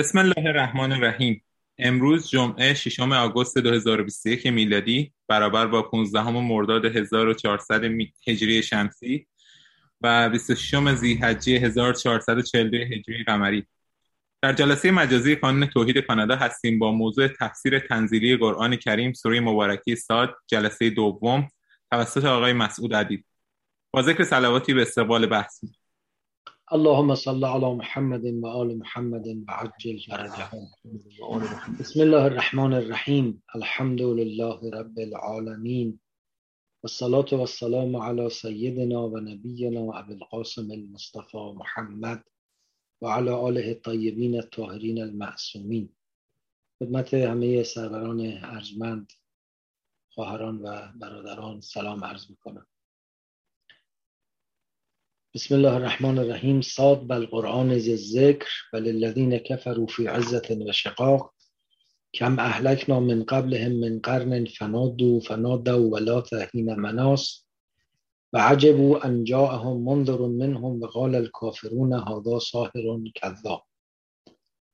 بسم الله الرحمن الرحیم. امروز جمعه 6 آگوست 2021 میلادی برابر با 15 مرداد 1400 هجری شمسی و 26 ذی‌حجه 1442 هجری قمری. در جلسه مجازی کانون توحید کانادا هستیم با موضوع تفسیر تنزیلی قرآن کریم سوره مبارکی ساد جلسه دوم توسط آقای مسعود عدید با ذکر سلواتی به استقبال بحث اللهم صل على محمد و آل محمد و عجل بسم الله الرحمن الرحیم الحمد لله رب العالمین والصلاة والسلام على سيدنا و نبینا ابو القاسم المصطفى محمد و على آله الطیبین الطاهرین المعصومین خدمت همه سروران ارجمند خواهران و برادران سلام عرض می‌کنم بسم الله الرحمن الرحیم. صاد بل قرآن الذکر بل الذین کفروا فی عزت و شقاق. کم اهلکنا من قبلهم من قرن فنادوا فنادوا ولا حین مناس و عجبوا ان جاءهم منذر منهم و قال الكافرون هذا ساحر کذاب.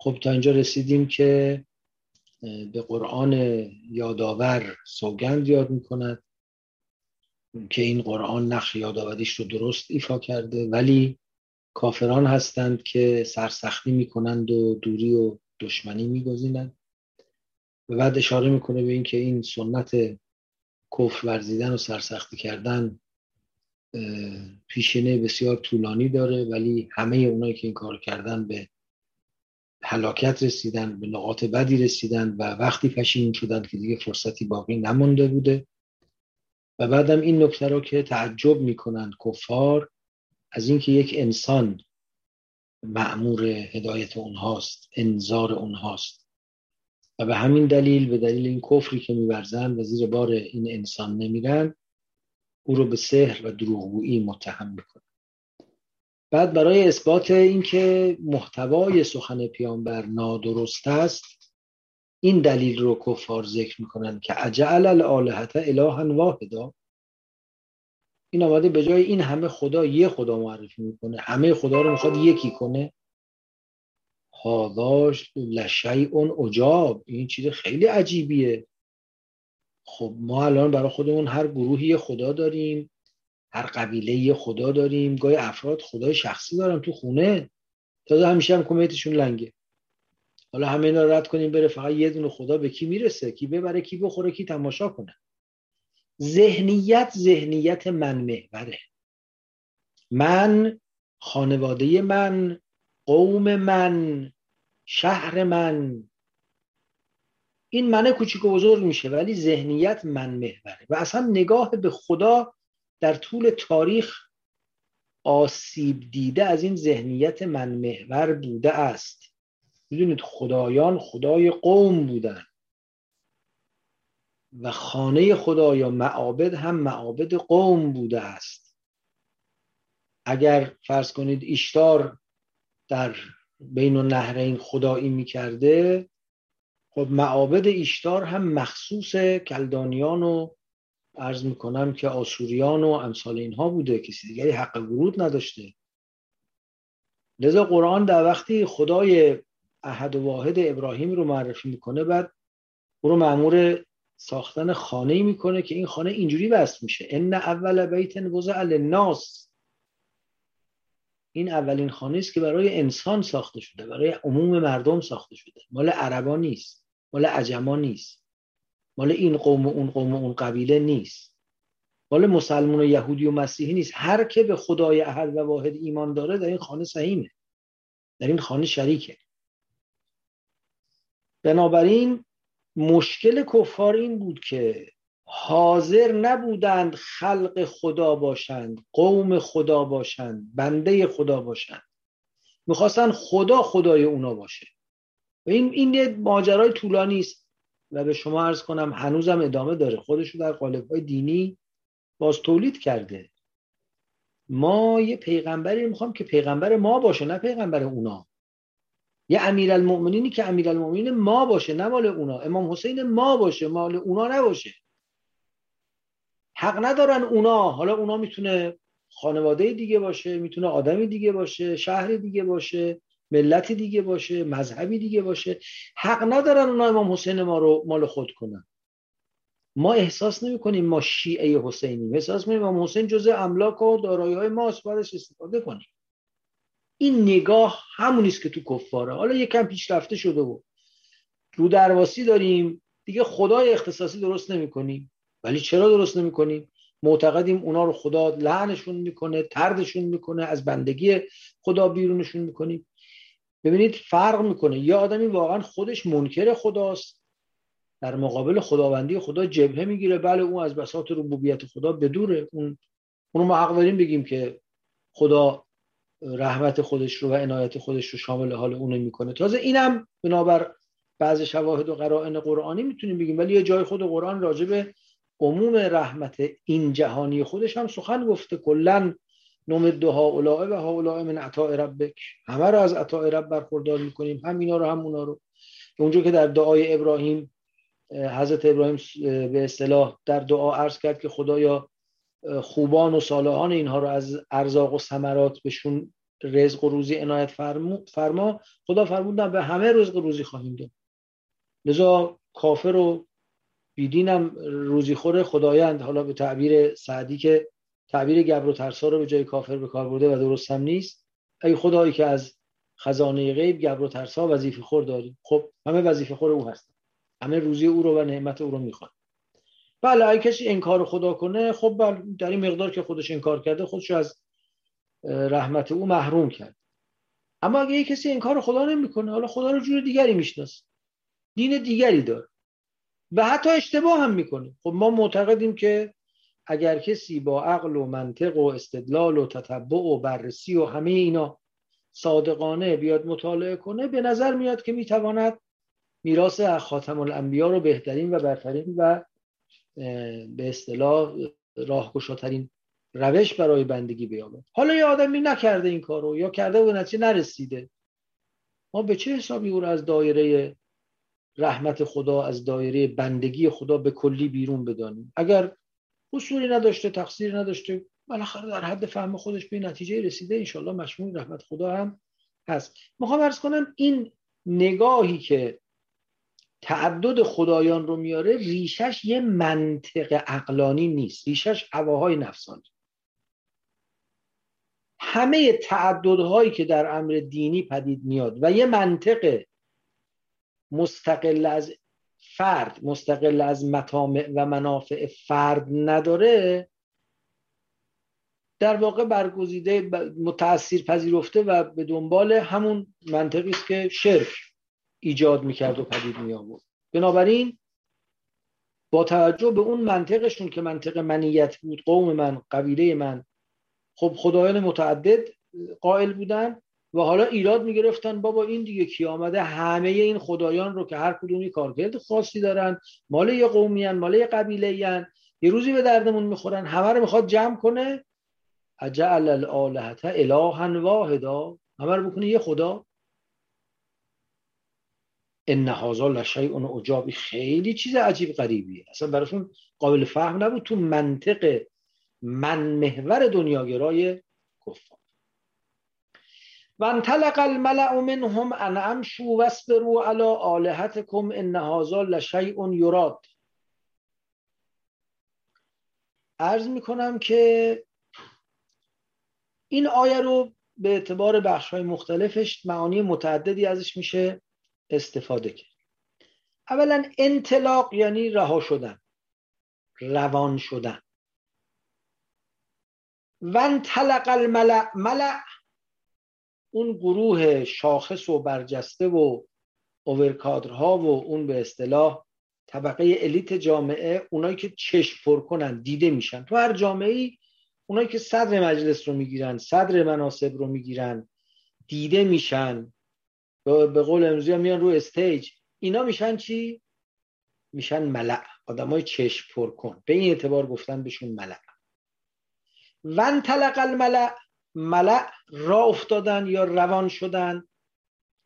خب تا اینجا رسیدیم که به قرآن یادآور سوگند یاد می‌کند. که این قرآن نقش یادآوریش رو درست ایفا کرده ولی کافران هستند که سرسختی می‌کنند و دوری و دشمنی میگزینند. و بعد اشاره می‌کنه به اینکه این سنت کفر ورزیدن و سرسختی کردن پیشینه بسیار طولانی داره ولی همه اونایی که این کار کردن به هلاکت رسیدن به نقاط بدی رسیدن و وقتی پشیمون شدن که دیگه فرصتی باقی نمونده بوده. و بعدم این نکته رو که تعجب می‌کنند کفار از اینکه یک انسان معمور هدایت اونهاست انذار اونهاست. و به همین دلیل به دلیل این کفری که میورزند و زیر بار این انسان نمیرن او رو به سحر و دروغگویی متهم می‌کنن بعد برای اثبات اینکه محتوای سخن پیامبر نادرست است این دلیل رو کفار ذکر می‌کنن که اجعل الالهت الها واحدا. این آمده به جای این همه خدا یه خدا معرفی می‌کنه. همه خدا رو می‌خواد یکی کنه. هاداش اون اجاب این چیز خیلی عجیبیه. خب ما الان برای خودمون هر گروهی خدا داریم هر قبیله خدا داریم. گاهی افراد خدای شخصی دارن تو خونه. تازه همیشه هم کمیتشون لنگه. حالا همه اینا رد کنیم بره فقط یه دونه خدا به کی می‌رسه؟ کی ببره کی بخوره کی تماشا کنه؟ ذهنیت ذهنیت من محوره. من خانواده من قوم من شهر من. این منه کوچیک و بزرگ میشه ولی ذهنیت من محوره. و اصلا نگاه به خدا در طول تاریخ آسیب دیده از این ذهنیت من محور بوده است. می‌دونید خدایان خدای قوم بودن. و خانه خدا یا معابد هم معابد قوم بوده است. اگر فرض کنید ایشتار در بین النهرین خدایی می‌کرده خب معابد ایشتار هم مخصوص کلدانیان و عرض می‌کنم که آسوریان و امثال اینها بوده. کسی دیگری حق ورود نداشته. لذا قرآن در وقتی خدای احد و واحد ابراهیم رو معرفی می‌کنه بعد او رو معمور ساختن خانه می‌کنه که این خانه اینجوری بست میشه. ان اول بیت وضع للناس. این اولین خانه است که برای انسان ساخته شده برای عموم مردم ساخته شده. مال عربا نیست مال عجما نیست مال این قوم و اون قوم و اون قبیله نیست. مال مسلمون و یهودی و مسیحی نیست. هر که به خدای احد و واحد ایمان داره در این خانه سهیمه در این خانه شریکه. بنابراین مشکل کفار این بود که حاضر نبودند خلق خدا باشند قوم خدا باشند بنده خدا باشند. می‌خواستن خدا خدای اونا باشه. و این این یه ماجرای طولانی است و به شما عرض کنم هنوزم ادامه داره. خودشو در قالب های دینی باز تولید کرده. ما یه پیغمبری می‌خوام که پیغمبر ما باشه نه پیغمبر اونا. یه امیرالمؤمنینی که امیرالمؤمنین ما باشه نه مال اونا. امام حسین ما باشه مال اونا نباشه. حق ندارن اونا. حالا اونا می‌تونه خانواده دیگه باشه می‌تونه آدمی دیگه باشه شهر دیگه باشه ملتی دیگه باشه مذهبی دیگه باشه. حق ندارن اونا امام حسین ما رو مال خود کنن. ما احساس نمی کنیم ما شیعه حسینیم. احساس می‌کنیم امام حسین جزء املاک و دارایی های ماست بعدش استفاده کنیم. این نگاه همونیست که تو کفاره. حالا یکم پیشرفته شده و رو درواسی داریم. دیگه خدای اختصاصی درست نمی کنیم ولی چرا درست نمی کنیم معتقدیم اونا رو خدا لعنشون می‌کنه تردشون می‌کنه از بندگی خدا بیرونشون می‌کنیم. ببینید فرق می‌کنه. یه آدمی واقعا خودش منکر خداست. در مقابل خداوندی خدا جبهه می‌گیره. بله اون از بساط ربوبیت خدا بدوره. اون اونو ما حق داریم بگیم که خدا رحمت خودش رو و عنایت خودش رو شامل حال اون می‌کنه. تازه اینم بنابر بعض شواهد و قرائن قرآنی می‌تونیم بگیم ولی یه جای خود قرآن راجع به عموم رحمت این جهانی خودش هم سخن گفته. کلا دو هؤلاء و هؤلاء من عطاء ربک. همه رو از عطاء رب برخوردار می‌کنیم. هم اینا رو هم اونا رو. اونجا که در دعای ابراهیم حضرت ابراهیم به اصطلاح در دعا عرض کرد که خدایا خوبان و صالحان اینها رو از ارزاق و ثمرات بهشون رزق و روزی عنایت فرما. خدا فرمودن به همه رزق و روزی خواهیم داد. لذا کافر و بیدینم روزی خوره. خدایند حالا به تعبیر سعدی که تعبیر گبر و ترسا رو به جای کافر به کار برده و درست هم نیست. ای خدایی که از خزانه غیب گبر و ترسا وظیفه خور داری خب همه وظیفه خور او هستن همه روزی او رو و نعمت او رو می‌خوان. بله اگه کسی انکار خدا کنه خب بله در این مقدار که خودش انکار کرده خودش از رحمت او محروم کرد. اما اگه کسی انکار خدا نمی‌کنه حالا خدا رو جور دیگری می‌شناسه. دین دیگری داره. و حتی اشتباه هم می‌کنه. خب ما معتقدیم که اگر کسی با عقل و منطق و استدلال و تتبع و بررسی و همه اینا صادقانه بیاد مطالعه کنه به نظر میاد که می‌تواند میراث خاتم الانبیا رو بهترین و برترین و به اصطلاح راهگشاترین روش برای بندگی بیابد. حالا یه آدمی نکرده این کارو یا کرده و نتیجه نرسیده. ما به چه حسابی او رو از دایره رحمت خدا از دایره بندگی خدا به کلی بیرون بدانیم؟ اگر حصولی نداشته تقصیر نداشته بالاخره در حد فهم خودش به نتیجه رسیده انشالله مشمول رحمت خدا هم هست. می‌خوام ارز کنم این نگاهی که تعدد خدایان رو میاره ریشش یه منطق عقلانی نیست. ریشش هواهای نفسانی. همه تعددهایی که در امر دینی پدید میاد و یه منطق مستقل از فرد مستقل از مطامع و منافع فرد نداره در واقع برگزیده متاثیر پذیرفته و به دنبال همون منطقی است که شرک. ایجاد می‌کرد و پدید می آورد بنابراین با توجه به اون منطقشون که منطق منیت بود قوم من قبیله من خب خدایان متعدد قائل بودن و حالا ایراد می‌گرفتن بابا این دیگه کی آمده؟ همه این خدایان رو که هر کدومی کارکرد خاصی دارن مال یه قومی مال یه قبیله یه روزی به دردمون می‌خورن همه رو می‌خواد جمع کنه. اجعل الالهه الها واحدا. همه رو بکنه یه خدا. ان هذا لشیء عجابی خیلی چیز عجیب غریبیه. اصلا براشون قابل فهم نبود تو منطق من محور دنیاگرای کفار. و انطلق الملع منهم ان امشوا واصبروا على الهتكم ان هذا لشیء یراد. عرض می‌کنم که این آیه رو به اعتبار بخش های مختلفش معانی متعددی ازش میشه استفاده کرد. اولا انطلاق یعنی رها شدن روان شدن. و انطلق الملع ملع اون گروه شاخص و برجسته و اوورکادرها و اون به اصطلاح طبقه الیت جامعه اونایی که چشم پر کنن دیده میشن. تو هر جامعه ای اونایی که صدر مجلس رو می‌گیرن صدر مناسب رو می‌گیرن دیده میشن. به قول امروزی میان رو استیج. اینا میشن چی؟ میشن ملع. آدمای چشم پر کن. به این اعتبار گفتن بهشون ملع. ون تلق الملع. ملع را افتادن یا روان شدن.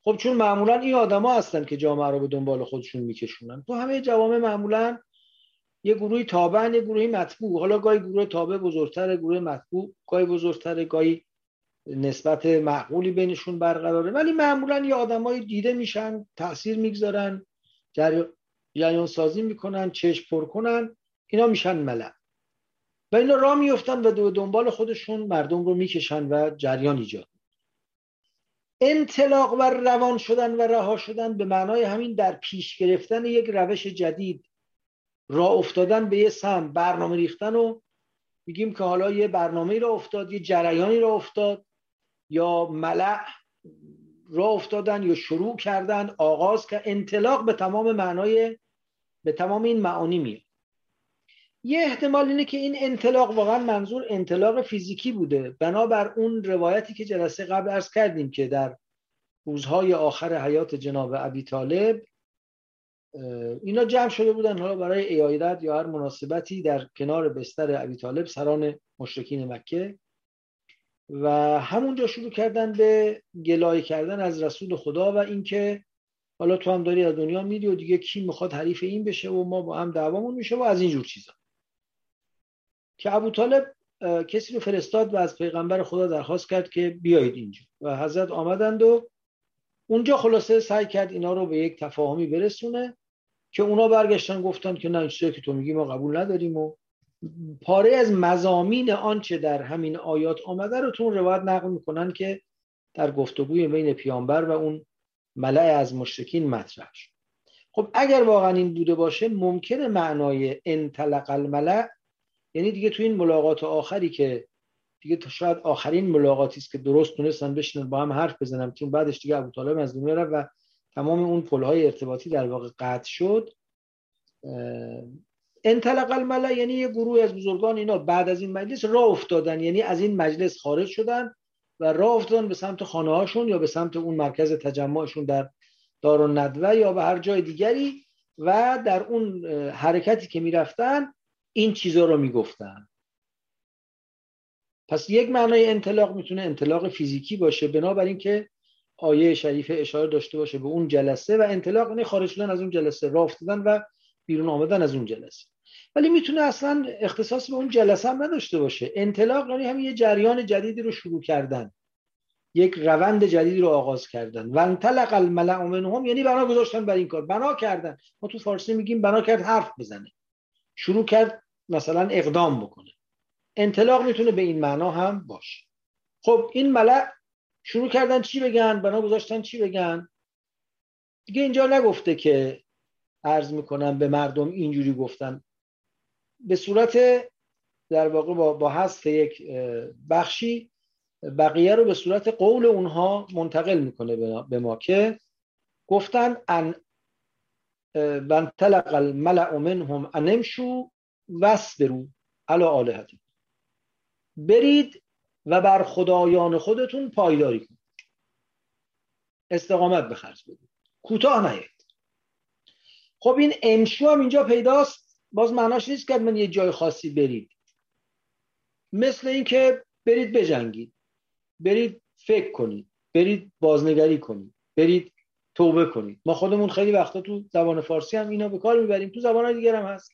خب چون معمولا این آدما هستن که جامعه رو به دنبال خودشون میکشونن. تو همه جوامع معمولا یه گروهی تابعن یه گروهی مطبوع. حالا گاهی گروه تابع بزرگتر گروه مطبوع. گاهی بزرگتر گاهی نسبت معقولی بینشون برقراره. ولی معمولا یه آدمایی دیده میشن تاثیر می‌گذارن جریان سازی می‌کنن چشم پر کنن اینا میشن ملع و اینا راه میفتن و دو دنبال خودشون مردم رو می‌کشن و جریان ایجاد انطلاق و روان شدن و رها شدن به معنای همین در پیش گرفتن یک روش جدید راه افتادن به یه سم برنامه ریختن و میگیم که حالا یه برنامه را افتاد یه جریانی را افتاد. یا ملع را افتادن یا شروع کردن آغاز که انطلاق به تمام معنای به تمام این معانی میاد. یه احتمال اینه که این انطلاق واقعا منظور انطلاق فیزیکی بوده. بنابر اون روایتی که جلسه قبل ارز کردیم که در روزهای آخر حیات جناب ابی طالب اینا جمع شده بودن. حالا برای ایایدت یا هر مناسبتی در کنار بستر ابی طالب سران مشرکین مکه. و همونجا شروع کردن به گلایه کردن از رسول خدا و اینکه حالا تو هم داری از دنیا میری و دیگه کی می‌خواد حریف این بشه و ما با هم دعوامون میشه و از اینجور چیزا. که ابو طالب کسی رو فرستاد و از پیغمبر خدا درخواست کرد که بیایید اینجا. و حضرت آمدند و اونجا خلاصه سعی کرد اینا رو به یک تفاهمی برسونه که اونا برگشتن گفتن که نه که تو میگی ما قبول نداریم و پاره از مزامین آنچه در همین آیات آمده رو تو روایت نقل می‌کنن که در گفتگوی بین پیامبر و اون ملع از مشرکین مطرح شد. خب اگر واقعا این بوده باشه ممکنه معنای انطلق الملع یعنی دیگه تو این ملاقات آخری که دیگه تا شاید آخرین ملاقاتی است که درست تونستن بشنن با هم حرف بزنم چون بعدش دیگه ابو طالب از دنیا رفت و تمام اون پلهای ارتباطی در واقع قطع شد انطلق الملع یعنی یه گروه از بزرگان اینا بعد از این مجلس راه افتادن. یعنی از این مجلس خارج شدن و راه افتادن به سمت خانه هاشون یا به سمت اون مرکز تجمعشون در دار ندوه یا به هر جای دیگری و در اون حرکتی که می‌رفتن این چیزا رو می‌گفتن. پس یک معنای انطلاق می‌تونه انطلاق فیزیکی باشه بنابراین که آیه شریفه اشاره داشته باشه به اون جلسه و انطلاق یعنی خارج شدن از اون جلسه راه افتادن و بیرون آمدن از اون جلسه. ولی می‌تونه اصلا اختصاص به اون جلسه هم نداشته باشه. انطلاق یعنی همین یه جریان جدیدی رو شروع کردن. یک روند جدیدی رو آغاز کردن. و انطلق الملع منهم یعنی بنا گذاشتن بر این کار. بنا کردن. ما تو فارسی میگیم بنا کرد حرف بزنه. شروع کرد مثلا اقدام بکنه. انطلاق می‌تونه به این معنا هم باشه. خب این ملع شروع کردن چی بگن؟ بنا گذاشتن چی بگن؟ دیگه اینجا نگفته که عرض می‌کنم به مردم اینجوری گفتن. به صورت در واقع با, با حذف یک بخشی بقیه رو به صورت قول اونها منتقل می‌کنه به ما که گفتن ان بنطلق الملع منهم انمشو وصبرو علی آلهتی برید و بر خدایان خودتون پایداری کنید. استقامت به بدید. کوتاه نیید خب این امشو هم اینجا پیداست. باز معناش نیست که من یه جای خاصی برید. مثل اینکه برید بجنگید. برید فکر کنید. برید بازنگری کنید. برید توبه کنید. ما خودمون خیلی وقتا تو زبان فارسی هم اینا به کار می‌بریم. تو زبان دیگر هم هست.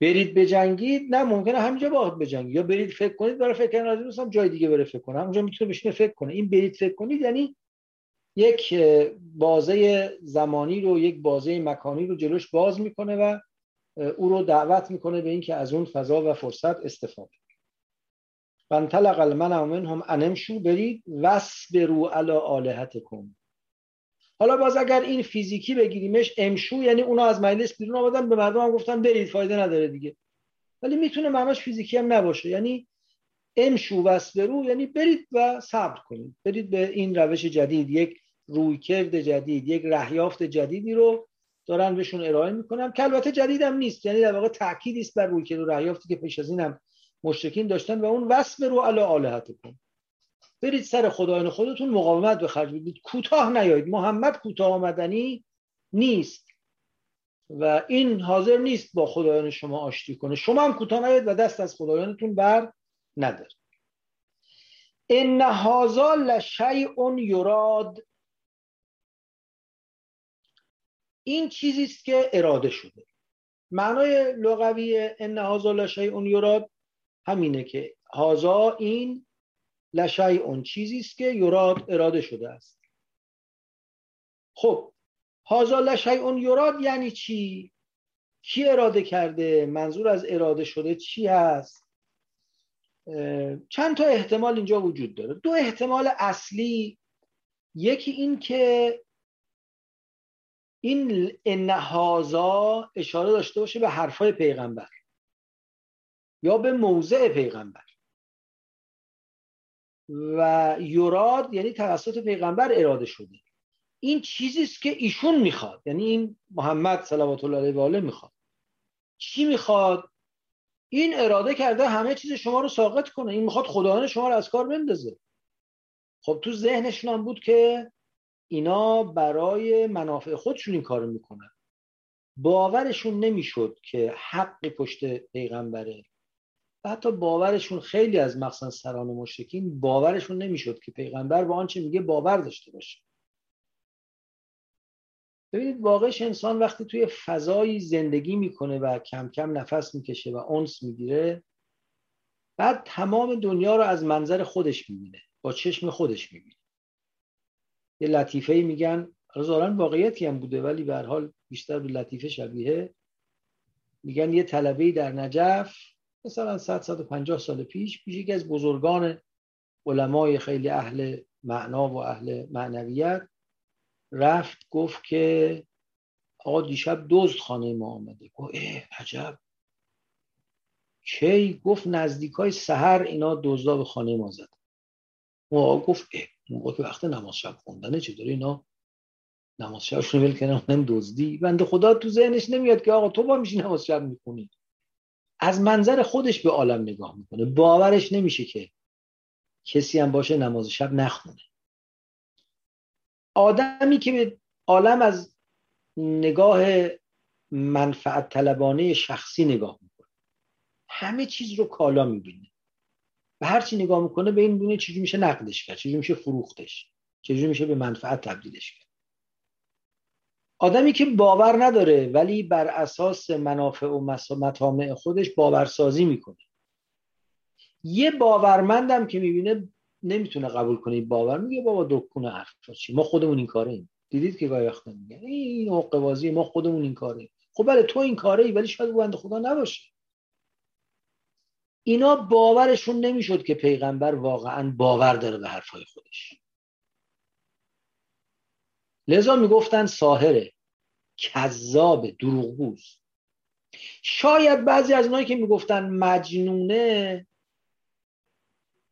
برید بجنگید. نه ممکنه همینجا باید بجنگید. یا برید فکر کنید برای فکر کردن از جای دیگه بره فکر کنه. اونجا می‌تونه بشینه فکر کنه. این برید فکر کنید یعنی یک بازه زمانی رو یک بازه مکانی رو جلوش باز می‌کنه و او رو دعوت می‌کنه به اینکه از اون فضا و فرصت استفاده فانطلق المنع منهم انمشو برید وصبروا علی آلهتکم. حالا باز اگر این فیزیکی بگیریمش امشو یعنی اونا از مجلس بیرون آمدن به مردم هم گفتن برید فایده نداره دیگه. ولی می‌تونه معناش فیزیکی هم نباشه. یعنی امشو وصبرو یعنی برید و صبر کنید. برید به این روش جدید. یک رویکرد جدید یک رهیافت جدیدی رو دارن بهشون ارائه می‌کنم که البته جدید هم نیست. یعنی در واقع تاکید است بر رویکرد و رهیافتی که پیش از اینم مشرکین داشتن و اون وصف رو علی آلهتکم. برید سر خدایان خودتون مقاومت به خرج بدید. کوتاه نیایید. محمد کوتاه آمدنی نیست. و این حاضر نیست با خدایان شما آشتی کنه. شما هم کوتاه نیایید و دست از خدایانتون بر ندارید. ان هذا لشیء یراد این چیزی است که اراده شده. معنای لغوی ان هذا لشیء یراد همینه که هازا این اون چیزی است که یراد اراده شده است. خب هازا اون یراد یعنی چی؟ کی اراده کرده؟ منظور از اراده شده چی هست؟ چند تا احتمال اینجا وجود داره. دو احتمال اصلی یکی این که این انهازا اشاره داشته باشه به حرفای پیغمبر یا به موضع پیغمبر. و یوراد یعنی توسط پیغمبر اراده شده. این چیزی است که ایشون می‌خواد. یعنی این محمد صلوات الله علیه و آله می‌خواد. چی می‌خواد؟ این اراده کرده همه چیز شما رو ساقط کنه. این می‌خواد خدایان شما رو از کار بندازه. خب تو ذهنشون هم بود که اینا برای منافع خودشون این کارو می‌کنن. باورشون نمی‌شد که حق پشت پیغمبره. و حتی باورشون خیلی از مخصوصا سران مشرکین باورشون نمی‌شد که پیغمبر با آنچه میگه باور داشته باشه. ببینید واقعش انسان وقتی توی فضایی زندگی می‌کنه و کم کم نفس می‌کشه و اونس می‌گیره بعد تمام دنیا رو از منظر خودش می‌بینه با چشم خودش می‌بینه. یه لطیفه میگن. ظاهرا واقعیتی هم بوده ولی به حال بیشتر به لطیفه شبیه. میگن یه طلبه در نجف مثلا 100 150 سال پیش پیش یکی از بزرگان علمای خیلی اهل معنا و اهل معنویت رفت گفت که آقا دیشب دزد خانه ما آمده. گفت اه عجب. کی؟ گفت نزدیک های سهر اینا دزدا به خانه ما زد ما گفت موقع که وقت نماز شب خوندنه چطوری اینا؟ نماز شب ول کنن دزدی. بنده خدا تو ذهنش نمیاد که آقا تو با میشی نماز شب می‌کنی از منظر خودش به عالم نگاه می‌کنه. باورش نمیشه که کسی هم باشه نماز شب نخونه. آدمی که به عالم از نگاه منفعت طلبانه شخصی نگاه می‌کنه. همه چیز رو کالا می‌بینه. و هر چی نگاه می‌کنه به این دونه چجوری میشه نقدش کرد چجوری میشه فروختش چجوری میشه به منفعت تبدیلش کرد. آدمی که باور نداره ولی بر اساس منافع و مطامع خودش باورسازی می‌کنه. یه باورمندم که می‌بینه نمی‌تونه قبول کنه باور میگه بابا دکونه حرف چی؟ ما خودمون این کاره ایم. دیدید که گاهی وقتا میگن این حقه ما خودمون این کاره خب بله تو این کاره ای ولی شاید بنده خدا نباشه. اینا باورشون نمی‌شد که پیغمبر واقعا باور داره به حرفای خودش. لذا می‌گفتن ساهره کذاب دروغگوز. شاید بعضی از اونایی که می‌گفتن مجنونه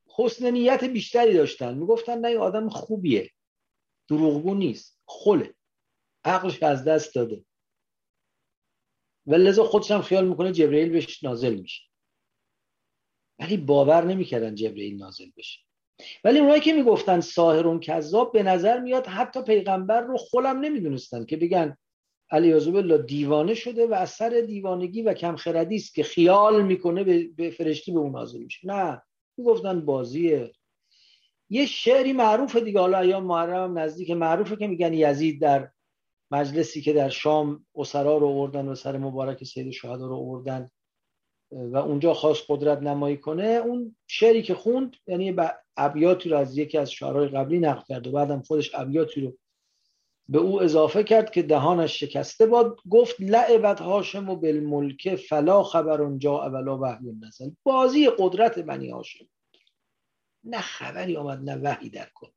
حسن نیت بیشتری داشتن. می‌گفتن نه این آدم خوبیه. دروغگو نیست. خله عقلش از دست داده. و لذا خودش هم خیال می‌کنه جبرئیل بهش نازل میشه. ولی باور نمی‌کردن جبرئیل نازل بشه. ولی اونایی که می‌گفتن ساهرون کذاب به نظر میاد حتی پیغمبر رو خلم نمی‌دونستن که بگن علی الله دیوانه شده و از سر دیوانگی و کمخردی است که خیال می‌کنه به فرشتی به اون نازل میشه. نه می‌گفتن بازیه. یه شعری معروف دیگه حالا ایام محرم نزدیک معروفه که میگن یزید در مجلسی که در شام اسرا رو آوردن و سر مبارک سید شهدا رو آوردن. و اونجا خواست قدرت نمایی کنه اون شعری که خوند یعنی ابیاتی رو از یکی از شعرهای قبلی نقل کرد و بعدم خودش ابیاتی رو به او اضافه کرد که دهانش شکسته باد گفت لعبت هاشم و بالملک فلا خبر اونجا اولا وحی نزل بازی قدرت بنی هاشم. نه خبری آمد نه وحی در کن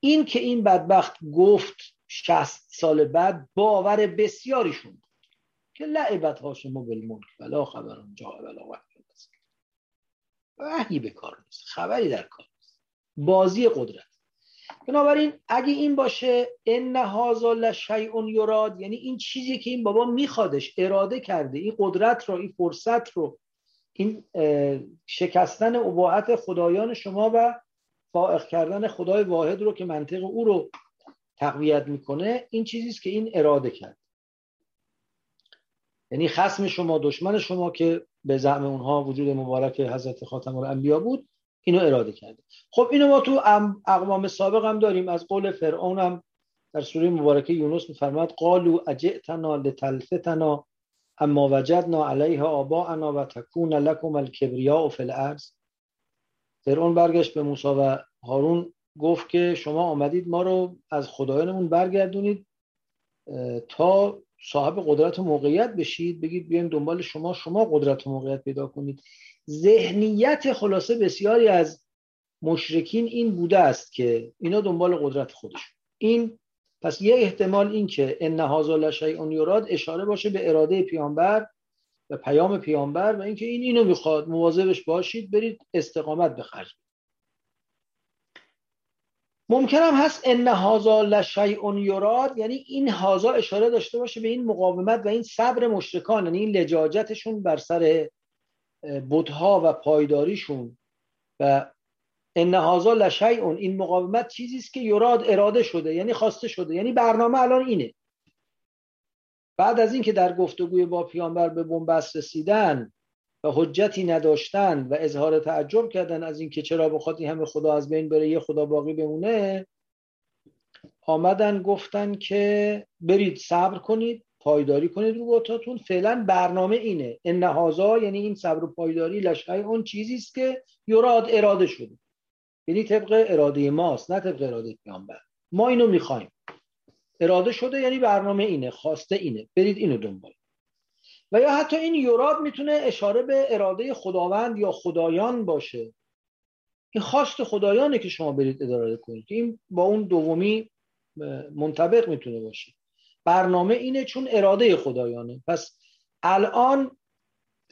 این که این بدبخت گفت شست سال بعد باور بسیاریشون که لعبت هاشم بالملک ولا خبر جا ولا وحی وحی به کار نیست خبری در کار نیست. بازی قدرت. بنابراین اگه این باشه ان هذا لشیء یراد یعنی این چیزی که این بابا میخوادش اراده کرده این قدرت رو این فرصت رو این شکستن اباعت خدایان شما و فائق کردن خدای واحد رو که منطق او رو تقویت می‌کنه این چیزی است که این اراده کرد. یعنی خسم شما دشمن شما که به زعم اونها وجود مبارک حضرت خاتم الانبیا بود اینو اراده کرده. خب اینو ما تو اقوام سابق هم داریم. از قول فرعون هم در سوره مبارکه یونس میفرماد قالو اجئتنا لتلفتنا اما وجدنا علیها آباءنا و تکون لکم الکبریاء فی الارض. فرعون برگشت به موسی و هارون گفت که شما آمدید ما رو از خدایانمون برگردونید تا صاحب قدرت و موقعیت بشید بگید بیایم دنبال شما شما قدرت و موقعیت پیدا کنید. ذهنیت خلاصه بسیاری از مشرکین این بوده است که اینا دنبال قدرت خودش این پس یه احتمال این که ان هذا لشیء یراد اشاره باشه به اراده پیامبر و پیام پیامبر و اینکه این اینو می‌خواد مواظبش باشید برید استقامت بخرج ممکن هم هست ان هذا لشیء یراد یعنی این هازا اشاره داشته باشه به این مقاومت و این صبر مشرکان یعنی این لجاجتشون بر سر بودها و پایداریشون. و ان هازا لشیء این مقاومت چیزی است که یراد اراده شده یعنی خواسته شده. یعنی برنامه الان اینه. بعد از اینکه در گفتگوی با پیامبر به بنبست رسیدن و حجتی نداشتن و اظهار تعجب کردن از اینکه چرا بخواد این همه خدا از بین بره یه خدا باقی بمونه آمدن گفتن که برید صبر کنید پایداری کنید رو بوتاتون فعلا برنامه اینه. ان هازا یعنی این صبر و پایداری لشای اون چیزی است که یراد اراده شده. یعنی طبق اراده ماست نه طبق اراده پیامبر. ما اینو می‌خوایم. اراده شده یعنی برنامه اینه خواسته اینه. برید اینو دنبال. و یا حتی این یوراد می‌تونه اشاره به اراده خداوند یا خدایان باشه. این خواست خدایانه که شما برید اداره کنید. این با اون دومی منطبق می‌تونه باشه. برنامه اینه چون اراده خدایانه. پس الان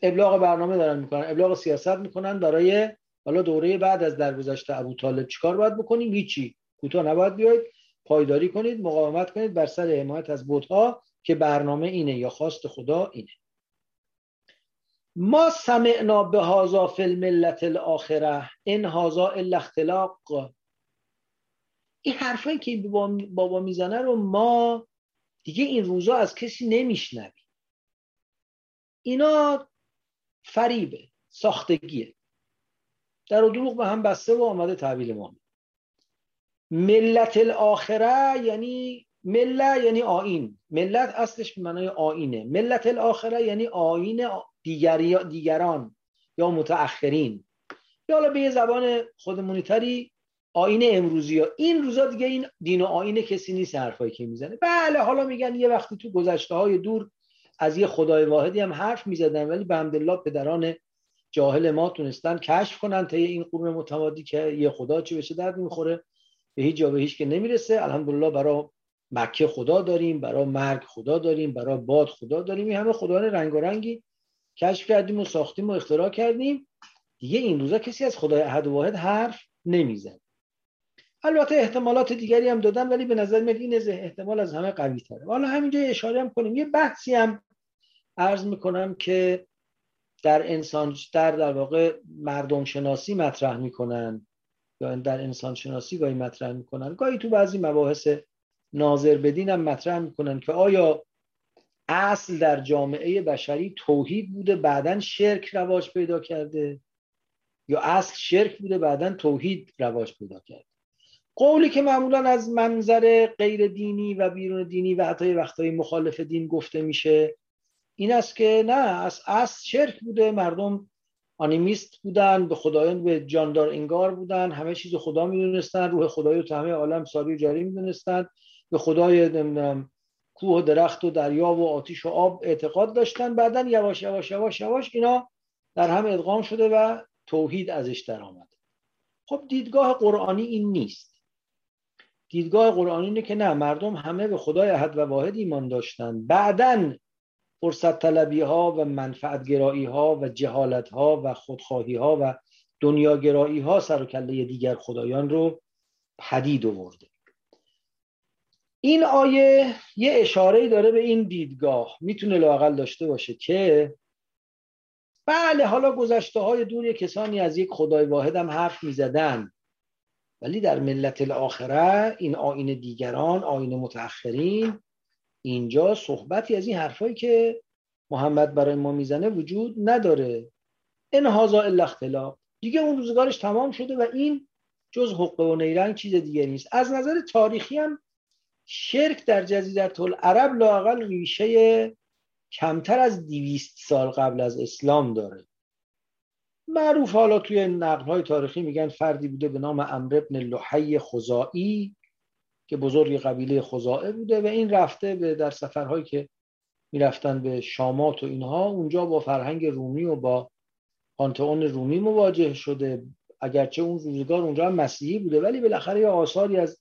ابلاغ برنامه دارن می‌کنن. ابلاغ سیاست می‌کنن برای حالا دوره بعد از درگذشت ابو طالب چیکار باید بکنیم؟ هیچی. کوتاه نباید بیاید. پایداری کنید مقاومت کنید بر سر حمایت از بتها که برنامه اینه یا خواست خدا اینه. ما سمعنا به هازا فی الملت الاخره این هازا الا اختلاق. این حرفایی که بابا می‌زنه رو ما دیگه این روزا از کسی نمیشنویم. اینا فریبه ساختگیه. در و دروغ به هم بسته و آمده تحویل ما. ملت الاخره یعنی ملت یعنی آین ملت اصلش به معنای آینه ملت الاخره یعنی آین دیگری دیگران یا متأخرین. یا حالا به یه زبان خودمونیتری آین امروزی ها این روزا دیگه این دین و آین کسی نیست حرفایی که می‌زنه. بله حالا میگن یه وقتی تو گذشته های دور از یه خدای واحدی هم حرف می‌زدن ولی به همدلله پدران جاهل ما تونستن کشف کنن تا این قرون متمادی که یه خدا چی بشه درد می‌خوره. به هیچ جا به هیچ که نمی‌رسه. الحمدلله برای مکه خدا داریم برای مرگ خدا داریم برای باد خدا داریم. این همه خدایان رنگ و رنگی کشف کردیم و ساختیم و اختراع کردیم. دیگه این روزا کسی از خدای احد واحد حرف نمیزن البته احتمالات دیگری هم دادن ولی به نظر میاد این احتمال از همه قوی تره. حالا همینجا اشاره هم کنیم. یه بحثی هم عرض می‌کنم که در انسان در در واقع مردم شناسی مطرح می‌کنن. یا در انسان شناسی گاهی مطرح می‌کنن. گاهی تو بعضی مباحث ناظر بدین هم مطرح می‌کنن که آیا اصل در جامعه بشری توحید بوده بعدا شرک رواج پیدا کرده. یا اصل شرک بوده بعدا توحید رواج پیدا کرده. قولی که معمولا از منظر غیر دینی و بیرون دینی و حتی وقتهای مخالف دین گفته میشه این است که نه از اصل شرک بوده. مردم آنیمیست بودن به خدایان به جاندار انگار بودن همه چیز خدا می‌دونستن روح خدایی رو تو عالم ساری و جاری می‌دونستن. به خدای نمی‌دونم کوه و درخت و دریا و آتیش و آب اعتقاد داشتن. بعدا یواش یواش یواش یواش اینا در هم ادغام شده و توحید ازش در آمده خب دیدگاه قرآنی این نیست. دیدگاه قرآنی اینه که نه مردم همه به خدای احد و واحد ایمان داشتن. بعدا فرصت طلبی ها و منفعت گرایی ها و جهالت ها و خودخواهی ها و دنیاگرایی ها سر و کله دیگر خدایان رو پدید آورده. این آیه یه اشاره داره به این دیدگاه. می‌تونه لاقل داشته باشه که بله حالا گذشته های دور کسانی از یک خدای واحد هم حرف می‌زدن. ولی در ملت الاخره این آین دیگران آین متأخرین اینجا صحبتی از این حرفایی که محمد برای ما می‌زنه وجود نداره. این هازا الا اختلاف. دیگه اون روزگارش تمام شده و این جز حقه و نیرنگ چیز دیگری نیست. از نظر تاریخی هم شرک در جزیره العرب لاقل ریشه کمتر از دیویست سال قبل از اسلام داره. معروف حالا توی نقل های تاریخی میگن فردی بوده به نام امر ابن لحی خزائی که بزرگ قبیله خزائه بوده و این رفته به در سفرهایی که می‌رفتن به شامات و اینها اونجا با فرهنگ رومی و با پانتئون رومی مواجه شده. اگرچه اون روزگار اونجا مسیحی بوده ولی بالاخره یه آثاری از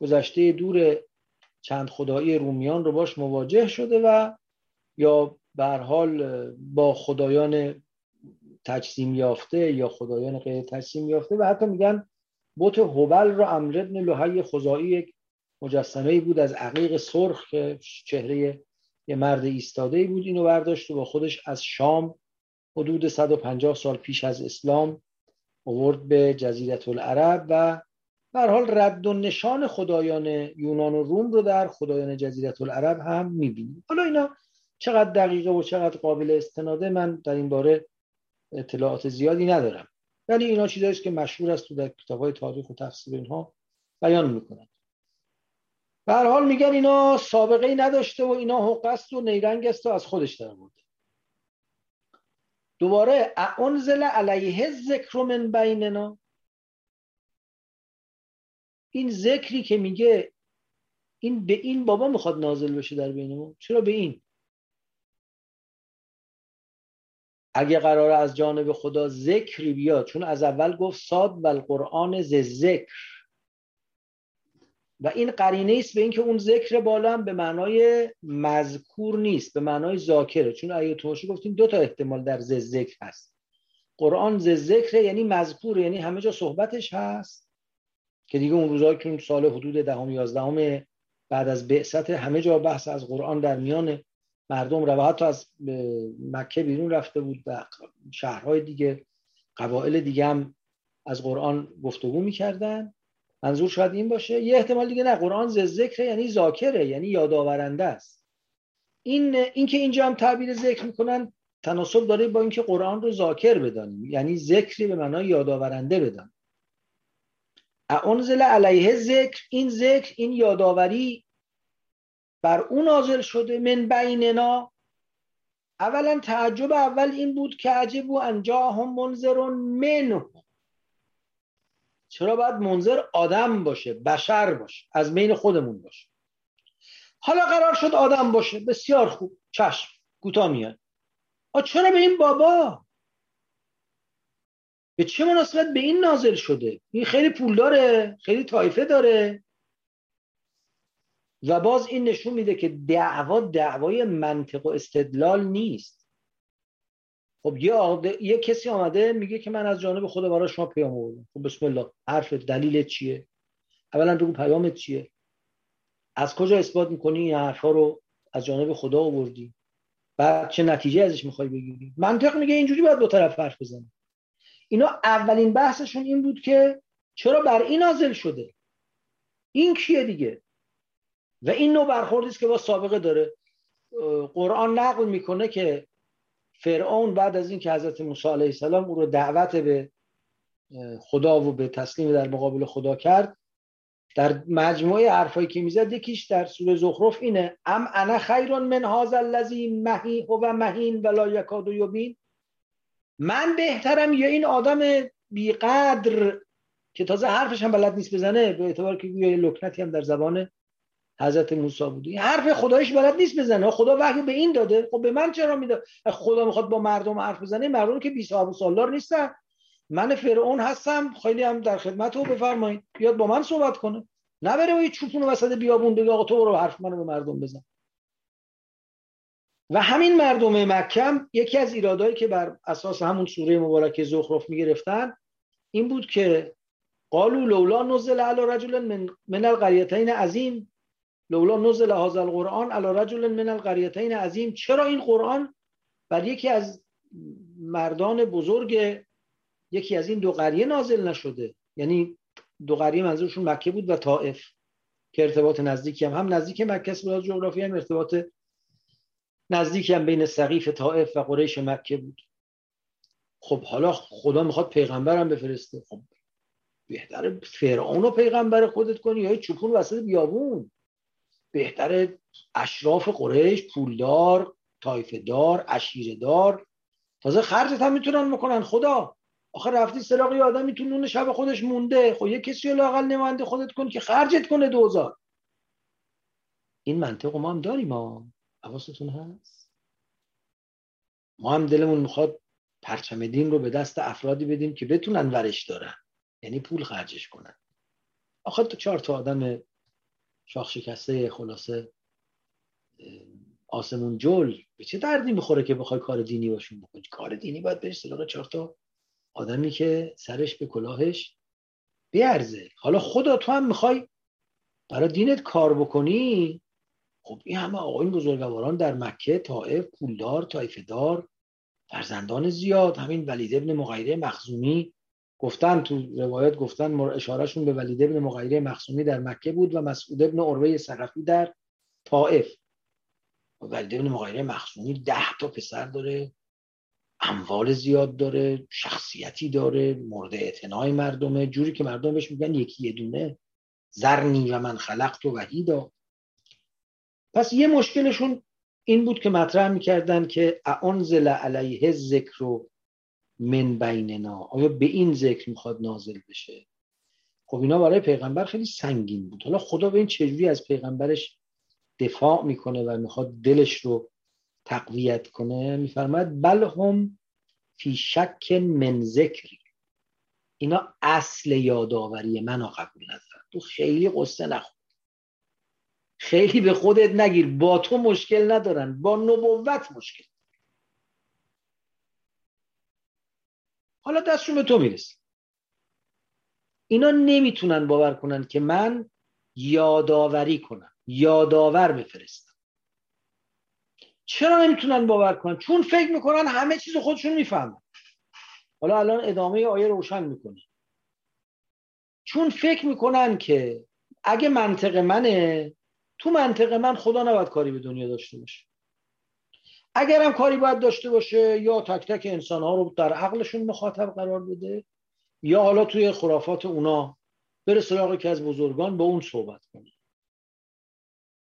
گذشته دور چند خدایی رومیان رو باش مواجه شده و یا به حال با خدایان تجسیم یافته یا خدایان غیر تجسیم یافته و حتی میگن بوت هوبل رو امر ابن لوحی خزایی یک مجسمه بود از عقیق سرخ که چهره یه مرد ایستاده بود اینو برداشت و با خودش از شام حدود 150 سال پیش از اسلام آورد به جزیره العرب و در حال رد و نشان خدایان یونان و روم رو در خدایان جزیره العرب هم می‌بینیم. حالا اینا چقدر دقیقه و چقدر قابل استناده من در این باره اطلاعات زیادی ندارم. ولی اینا چیزایی که مشهور است تو در کتاب‌های تاریخ و تفسیر اینها بیان می‌کنند به هر حال میگن اینا سابقه ای نداشته و اینا حق است و نیرنگ است و از خودش در بوده دوباره انزل علیه ذکر من بیننا. این ذکری که میگه این به این بابا می‌خواد نازل بشه در بین ما. چرا به این؟ اگه قرار از جانب خدا ذکری بیاد چون از اول گفت صاد و القرآن ز ذکر. و این قرینه است به اینکه اون ذکر بالا هم به معنای مذکور نیست به معنای ذاکره. چون آیه توشی گفتیم دو تا احتمال در ز ذکر هست. قرآن ز ذکر یعنی مذکور یعنی همه جا صحبتش هست. که دیگه اون روزایی که سال حدود دهم یازدهم بعد از بعثت همه جا بحث از قرآن در میان مردم رو حتی از مکه بیرون رفته بود و شهرهای دیگه قبایل دیگه هم از قرآن گفتگو می‌کردن. منظور شاید این باشه. یه احتمال دیگه نه قرآن ز ذکر یعنی ذاکره یعنی یادآورنده است. این اینکه اینجا هم تعبیر ذکر می‌کنن تناسب داره با اینکه قرآن رو ذاکر بدانیم. یعنی ذکری به معنای یادآورنده بدانیم. انزل علیه ذکر این ذکر این یادآوری بر اون نازل شده من بیننا. اولا تعجب اول این بود که عجب و انجاهم منذرون منه. چرا باید منظر آدم باشه بشر باشه از بین خودمون باشه. حالا قرار شد آدم باشه بسیار خوب چشم کوتاه میاد. چرا به این بابا؟ به چه مناسبت به این نازل شده؟ این خیلی پول داره خیلی تایفه داره. و باز این نشون میده که دعوا دعوای منطق و استدلال نیست. خب یه, یه کسی آمده میگه که من از جانب خدا برای شما پیام آوردم. خب بسم الله حرف دلیل چیه؟ اولا بگو پیامت چیه؟ از کجا اثبات می‌کنی این حرفا رو؟ از جانب خدا آوردی. بعد چه نتیجه ازش می‌خوای بگیری؟ منطق میگه اینجوری باید دو طرف حرف بزنی اینا اولین بحثشون این بود که چرا بر این نازل شده؟ این کیه دیگه؟ و این نوع برخوردی است که با سابقه داره. قرآن نقل می‌کنه که فرعون بعد از اینکه حضرت موسی علیه السلام او رو دعوت به خدا و به تسلیم در مقابل خدا کرد در مجموعه حرفایی که می‌زد یکیش در سوره زخرف اینه ام انا خیر من هذا الذی مهی و مهین ولا یکاد یبین؟ من بهترم یا این آدم بیقدر که تازه حرفش هم بلد نیست بزنه به اعتبار که یه لکنتی هم در زبان حضرت موسی بودی حرف خدایش بلد نیست بزنه. خدا وحی به این داده. خب به من چرا میده؟ خدا می‌خواد با مردم حرف بزنه مردم که بی صاحب و سالار نیستن. من فرعون هستم. خیلی هم در خدمت او بفرمایید. بیاد با من صحبت کنه. نه بره یه چوپون وسط بیابون بگه آقا تو رو حرف منو به مردم بزن. و همین مردم مکم یکی از ایرادایی که بر اساس همون سوره مبارکه زخرف می‌گرفتن این بود که قالوا لولا نزل علی رجل من من القريتين عظیم لولا نزل هذا القرآن على رجل من القريتين عظیم. چرا این قرآن؟ بر یکی از مردان بزرگ یکی از این دو قریه نازل نشده. یعنی دو قریه منظورشون مکه بود و طائف که ارتباط نزدیکی هم هم نزدیک مکه است جغرافی هم ارتباط نزدیکی هم بین سقیف طائف و قریش مکه بود. خب حالا خدا می‌خواد پیغمبرم بفرسته. خب بهتر فرعون رو پیغمبر خودت کنی یا چوپون وسط بیابون. بهتر اشراف قریش پولدار تایفه دار عشیره دار تازه خرجت هم می‌تونن می‌کنن خدا. آخه رفتی سراغ یه آدمی تو نون شب خودش مونده. خب یه کسی لاقل نماینده خودت کن که خرجت کنه دوزار. این منطق ما هم داریم ما حواستون هست؟ ما هم دلمون می‌خواد پرچم دین رو به دست افرادی بدیم که بتونن ورش دارن یعنی پول خرجش کنن. آخه تو چهار تا آدم شاخ شکسته خلاصه آسمون جل. به چه دردی می‌خوره که بخوای کار دینی باشون بکنی؟ کار دینی باید بری سراغ چهار تا آدمی که سرش به کلاهش بیارزه. حالا خدا تو هم می‌خوای برای دینت کار بکنی؟ خب این همه آقایون بزرگواران در مکه طائف پولدار طایفه دار فرزندان زیاد. همین ولید ابن مغیره مخزومی گفتن تو روایت گفتن اشارهشون به ولید ابن مغیره مخزومی در مکه بود و مسعود ابن عروه سقفی در طائف. ولید ابن مغیره مخزومی ده تا پسر داره اموال زیاد داره شخصیتی داره مورد اعتنای مردمه. جوری که مردم بهش میگن یکی یه دونه زرنی و من خلقت و وحیدا. پس یه مشکلشون این بود که مطرح می‌کردن که اعنزل علیه ذکر و من بیننا. آیا به این ذکر می‌خواد نازل بشه؟ خب اینا برای پیغمبر خیلی سنگین بود. حالا خدا به این چجوری از پیغمبرش دفاع می‌کنه و می‌خواد دلش رو تقویت کنه؟ میفرماید بل هم فی شک من ذکری اینا اصل یادآوری منو قبول ندارن. تو خیلی قصه نخور خیلی به خودت نگیر. با تو مشکل ندارن. با نبوت مشکل. حالا دستشون به تو می‌رسه. اینا نمی‌تونن باور کنن که من یادآوری کنم. یادآور بفرستم. چرا نمی‌تونن باور کنن؟ چون فکر می‌کنن همه چیز خودشون می‌فهمن. حالا الان ادامه آیه روشن می‌کنه. چون فکر می‌کنن که اگه منطق منه تو منطق من خدا نباید کاری به دنیا داشته باشه. اگرم کاری باید داشته باشه یا تک تک انسان ها رو در عقلشون مخاطب قرار بده یا حالا توی خرافات اونا بره سراغ که از بزرگان با اون صحبت کنه.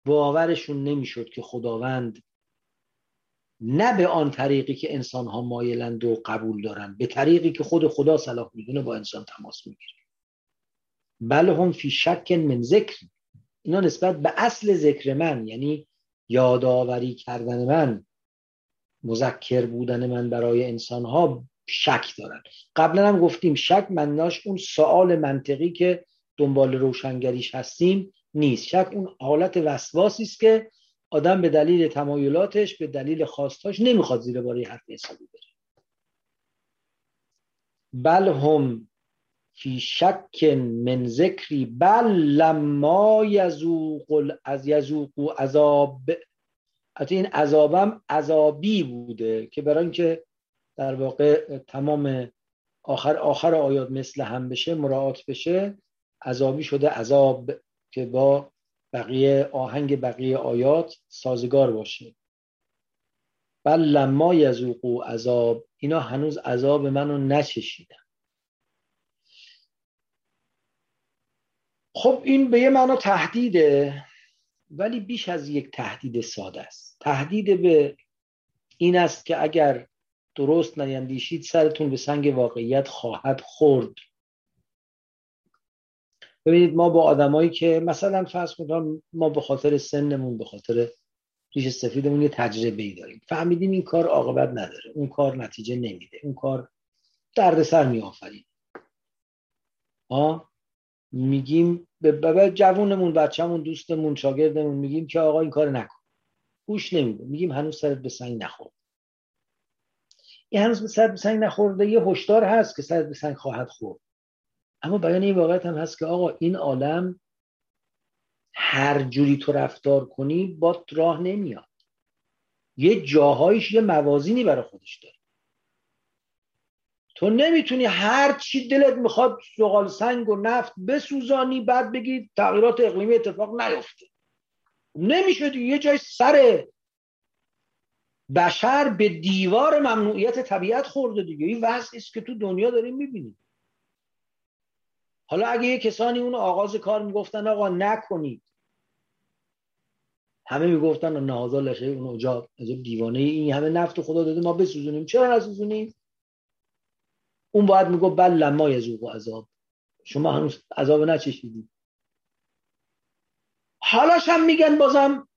باورشون نمی‌شد که خداوند نه به آن طریقی که انسان ها مایلند و قبول دارن به طریقی که خود خدا صلاح می‌دونه با انسان تماس می‌گیره. بله هم فی شک من ذکر. اینا نسبت به اصل ذکر من یعنی یادآوری کردن من مذکر بودن من برای انسان ها شک دارن. قبلا هم گفتیم شک مناش اون سوال منطقی که دنبال روشنگریش هستیم نیست. شک اون حالت وسواسی است که آدم به دلیل تمایلاتش به دلیل خواستاش نمی‌خواد زیر باری حرف حسابی بره. بل هم فی شک من ذکری بل لما یزوق از یزوق عذاب. حتی این عذابم عذابی بوده که برای اینکه در واقع تمام آخر آخر آیات مثل هم بشه مراعات بشه عذابی شده عذاب که با بقیه آهنگ بقیه آیات سازگار باشه. بل لما یزوقو عذاب. اینا هنوز عذاب منو نچشیدن. خب این به یه معنا تهدیده ولی بیش از یک تهدید ساده است. تهدید به این است که اگر درست نیندیشید سرتون به سنگ واقعیت خواهد خورد. ببینید ما با آدمایی که مثلا فرض کنم ما به خاطر سنمون به خاطر ریش سفیدمون یه تجربه ای داریم. فهمیدیم این کار عاقبت نداره. اون کار نتیجه نمیده. اون کار دردسر میآفرید آه؟ میگیم به جوونمون بچه‌مون دوستمون شاگردمون میگیم که آقا این کار نکن. گوش نمیده. میگیم هنوز سرت به سنگ نخورد. این هنوز به سرت به سنگ نخورده یه هشدار هست که سرت به سنگ خواهد خورد. اما بیان این واقعیت هم هست که آقا این عالم هر جوری تو رفتار کنی با راه نمیاد. یه جاهایش یه موازینی برای خودش داره. تو نمی‌تونی هر چی دلت می‌خواد زغال سنگ و نفت بسوزانی بعد بگی تغییرات اقلیمی اتفاق نیفته. نمیشه دیگه یه جای سر بشر به دیوار ممنوعیت طبیعت خورده دیگه. این وضعی است که تو دنیا داریم می‌بینیم. حالا اگه یه کسانی اون آغاز کار می‌گفتن آقا نکنید. همه می‌گفتن نهازا لشه اون اجاب دیوانه این همه نفت خدا داده ما بسوزونیم. چرا نسوزونیم؟ اون باید میگو بل لما و عذاب. شما هنوز عذاب نچشیدید. حالاش هم میگن بازم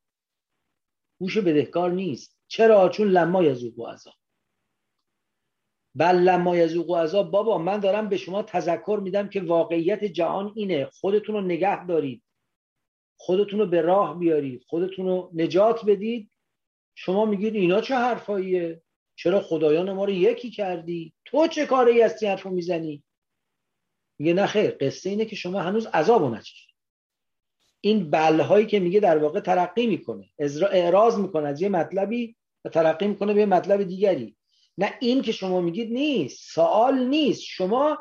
گوش بدهکار نیست. چرا؟ چون لما یذوق و عذاب. بل لما یذوق و عذاب بابا من دارم به شما تذکر میدم که واقعیت جهان اینه. خودتون رو نگه دارید. خودتون رو به راه بیارید. خودتون رو نجات بدید. شما میگید اینا چه حرفاییه؟ چرا خدایان ما رو یکی کردی؟ تو چه کاری هستی حرفو می‌زنی؟ میگه نه خیر قصه اینه که شما هنوز عذابو نچشید این بلهایی که میگه در واقع ترقی می‌کنه. اعراض می‌کنه از یه مطلبی و ترقی می‌کنه به یه مطلب دیگری. نه این که شما میگید نیست سوال نیست. شما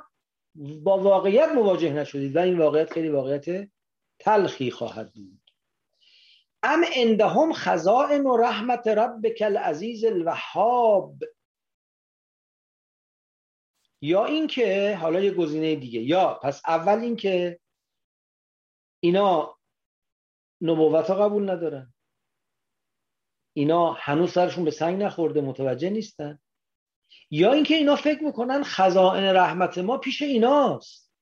با واقعیت مواجه نشدید و این واقعیت خیلی واقعیت تلخی خواهد بود. ام اندهم خزائن و رحمت ربک العزیز الوهاب. یا اینکه حالا یه گزینه دیگه. یا پس اول اینکه اینا نبوت ها قبول ندارن. اینا هنوز سرشون به سنگ نخورده متوجه نیستن. یا اینکه اینا فکر می‌کنن خزائن رحمت ما پیش ایناست.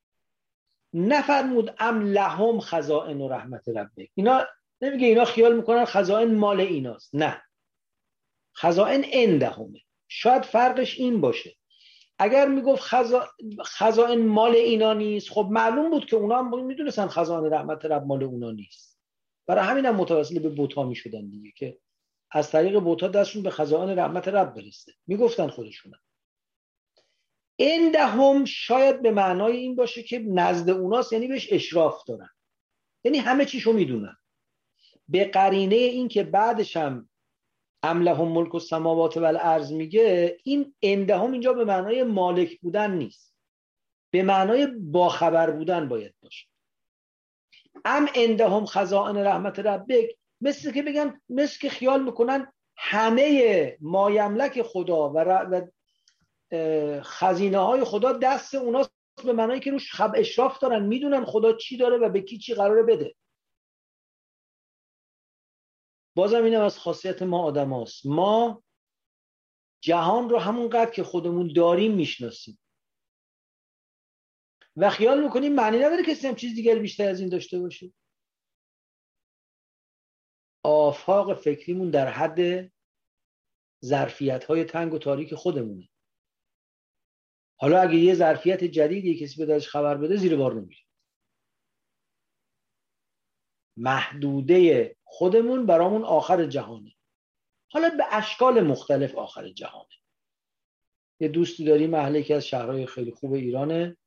نفرمود ام لهم خزائن و رحمت ربک. اینا نمیگه اینا خیال می‌کنن خزائن مال ایناست. نه. خزائن اندهمه. شاید فرقش این باشه. اگر می‌گفت خزا... خزائن مال اینا نیست خب معلوم بود که اونا هم می‌دونستن خزائن رحمت رب مال اونا نیست. برای همین هم متوسل به بوتا می‌شدن دیگه که از طریق بوتا دستشون به خزائن رحمت رب برسه. می‌گفتن خودشونم. اندهم شاید به معنای این باشه که نزد اوناست یعنی بهش اشراف دارن. یعنی همه چیشو می‌دونن. به قرینه این که بعدش هم املهم ملک و سماوات و الارض میگه این اندهم اینجا به معنای مالک بودن نیست. به معنای باخبر بودن باید باشه. ام اندهم خزائن رحمت ربک مثل که بگن مثل که خیال می‌کنن همه مایملک خدا و, خزینه های خدا دست اوناست به معنای که روش خب اشراف دارن می‌دونن خدا چی داره و به کی چی قراره بده. بازم اینم از خاصیت ما آدم هاست. ما جهان رو همونقدر که خودمون داریم می‌شناسیم. و خیال می‌کنیم معنی نداره کسی هم چیز دیگر بیشتر از این داشته باشه. آفاق فکریمون در حد ظرفیت های تنگ و تاریک خودمونه. حالا اگه یه ظرفیت جدیدی کسی به خبر بده زیر بار نمیره محدوده خودمون برامون آخر جهانه. حالا به اشکال مختلف آخر جهانه. یه دوستی داریم محله که از شهرهای خیلی خوب ایرانه.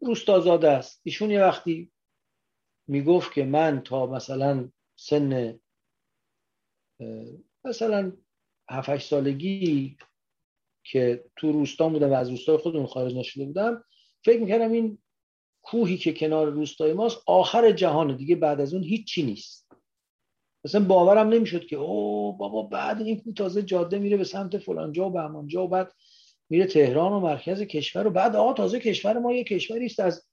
روستازاده است. ایشون یه وقتی می‌گفت که من تا مثلا سن مثلا 7 سالگی که تو روستا بودم و از روستای خودمون خارج نشده بودم فکر می‌کردم این کوهی که کنار روستای ماست آخر جهان دیگه بعد از اون هیچی نیست. مثلا باورم نمی‌شد که او بابا بعد این تازه جاده میره به سمت فلانجا و بهمانجا و بعد میره تهران و مرکز کشور و بعد آقا تازه کشور ما یه کشوری است از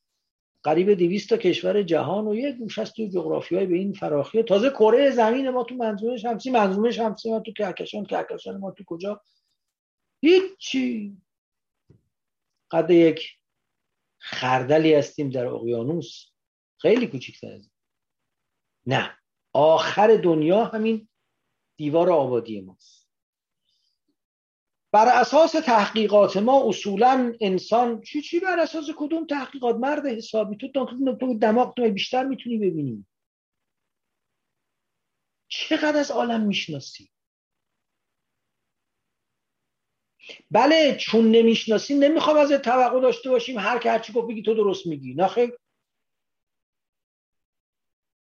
قریب 200 تا کشور جهان و یه گوش است تو جغرافیای به این فراخی. تازه کره زمین ما تو منظومه شمسی منظومه شمسی ما تو کهکشان کهکشان ما تو کجا؟ هیچی. قد یک خردلی هستیم در اقیانوس. خیلی کوچیکتر از نه. آخر دنیا همین دیوار آبادی ماست. بر اساس تحقیقات ما اصولا انسان چی چی بر اساس کدوم تحقیقات؟ مرد حسابی. تو تو دماغ تو بیشتر می‌تونی ببینی. چقدر از عالم می‌شناسی؟ بله چون نمی‌شناسیم نمی‌خوام از توقع داشته باشیم هر که هرچی گفت بگی تو درست میگی. نه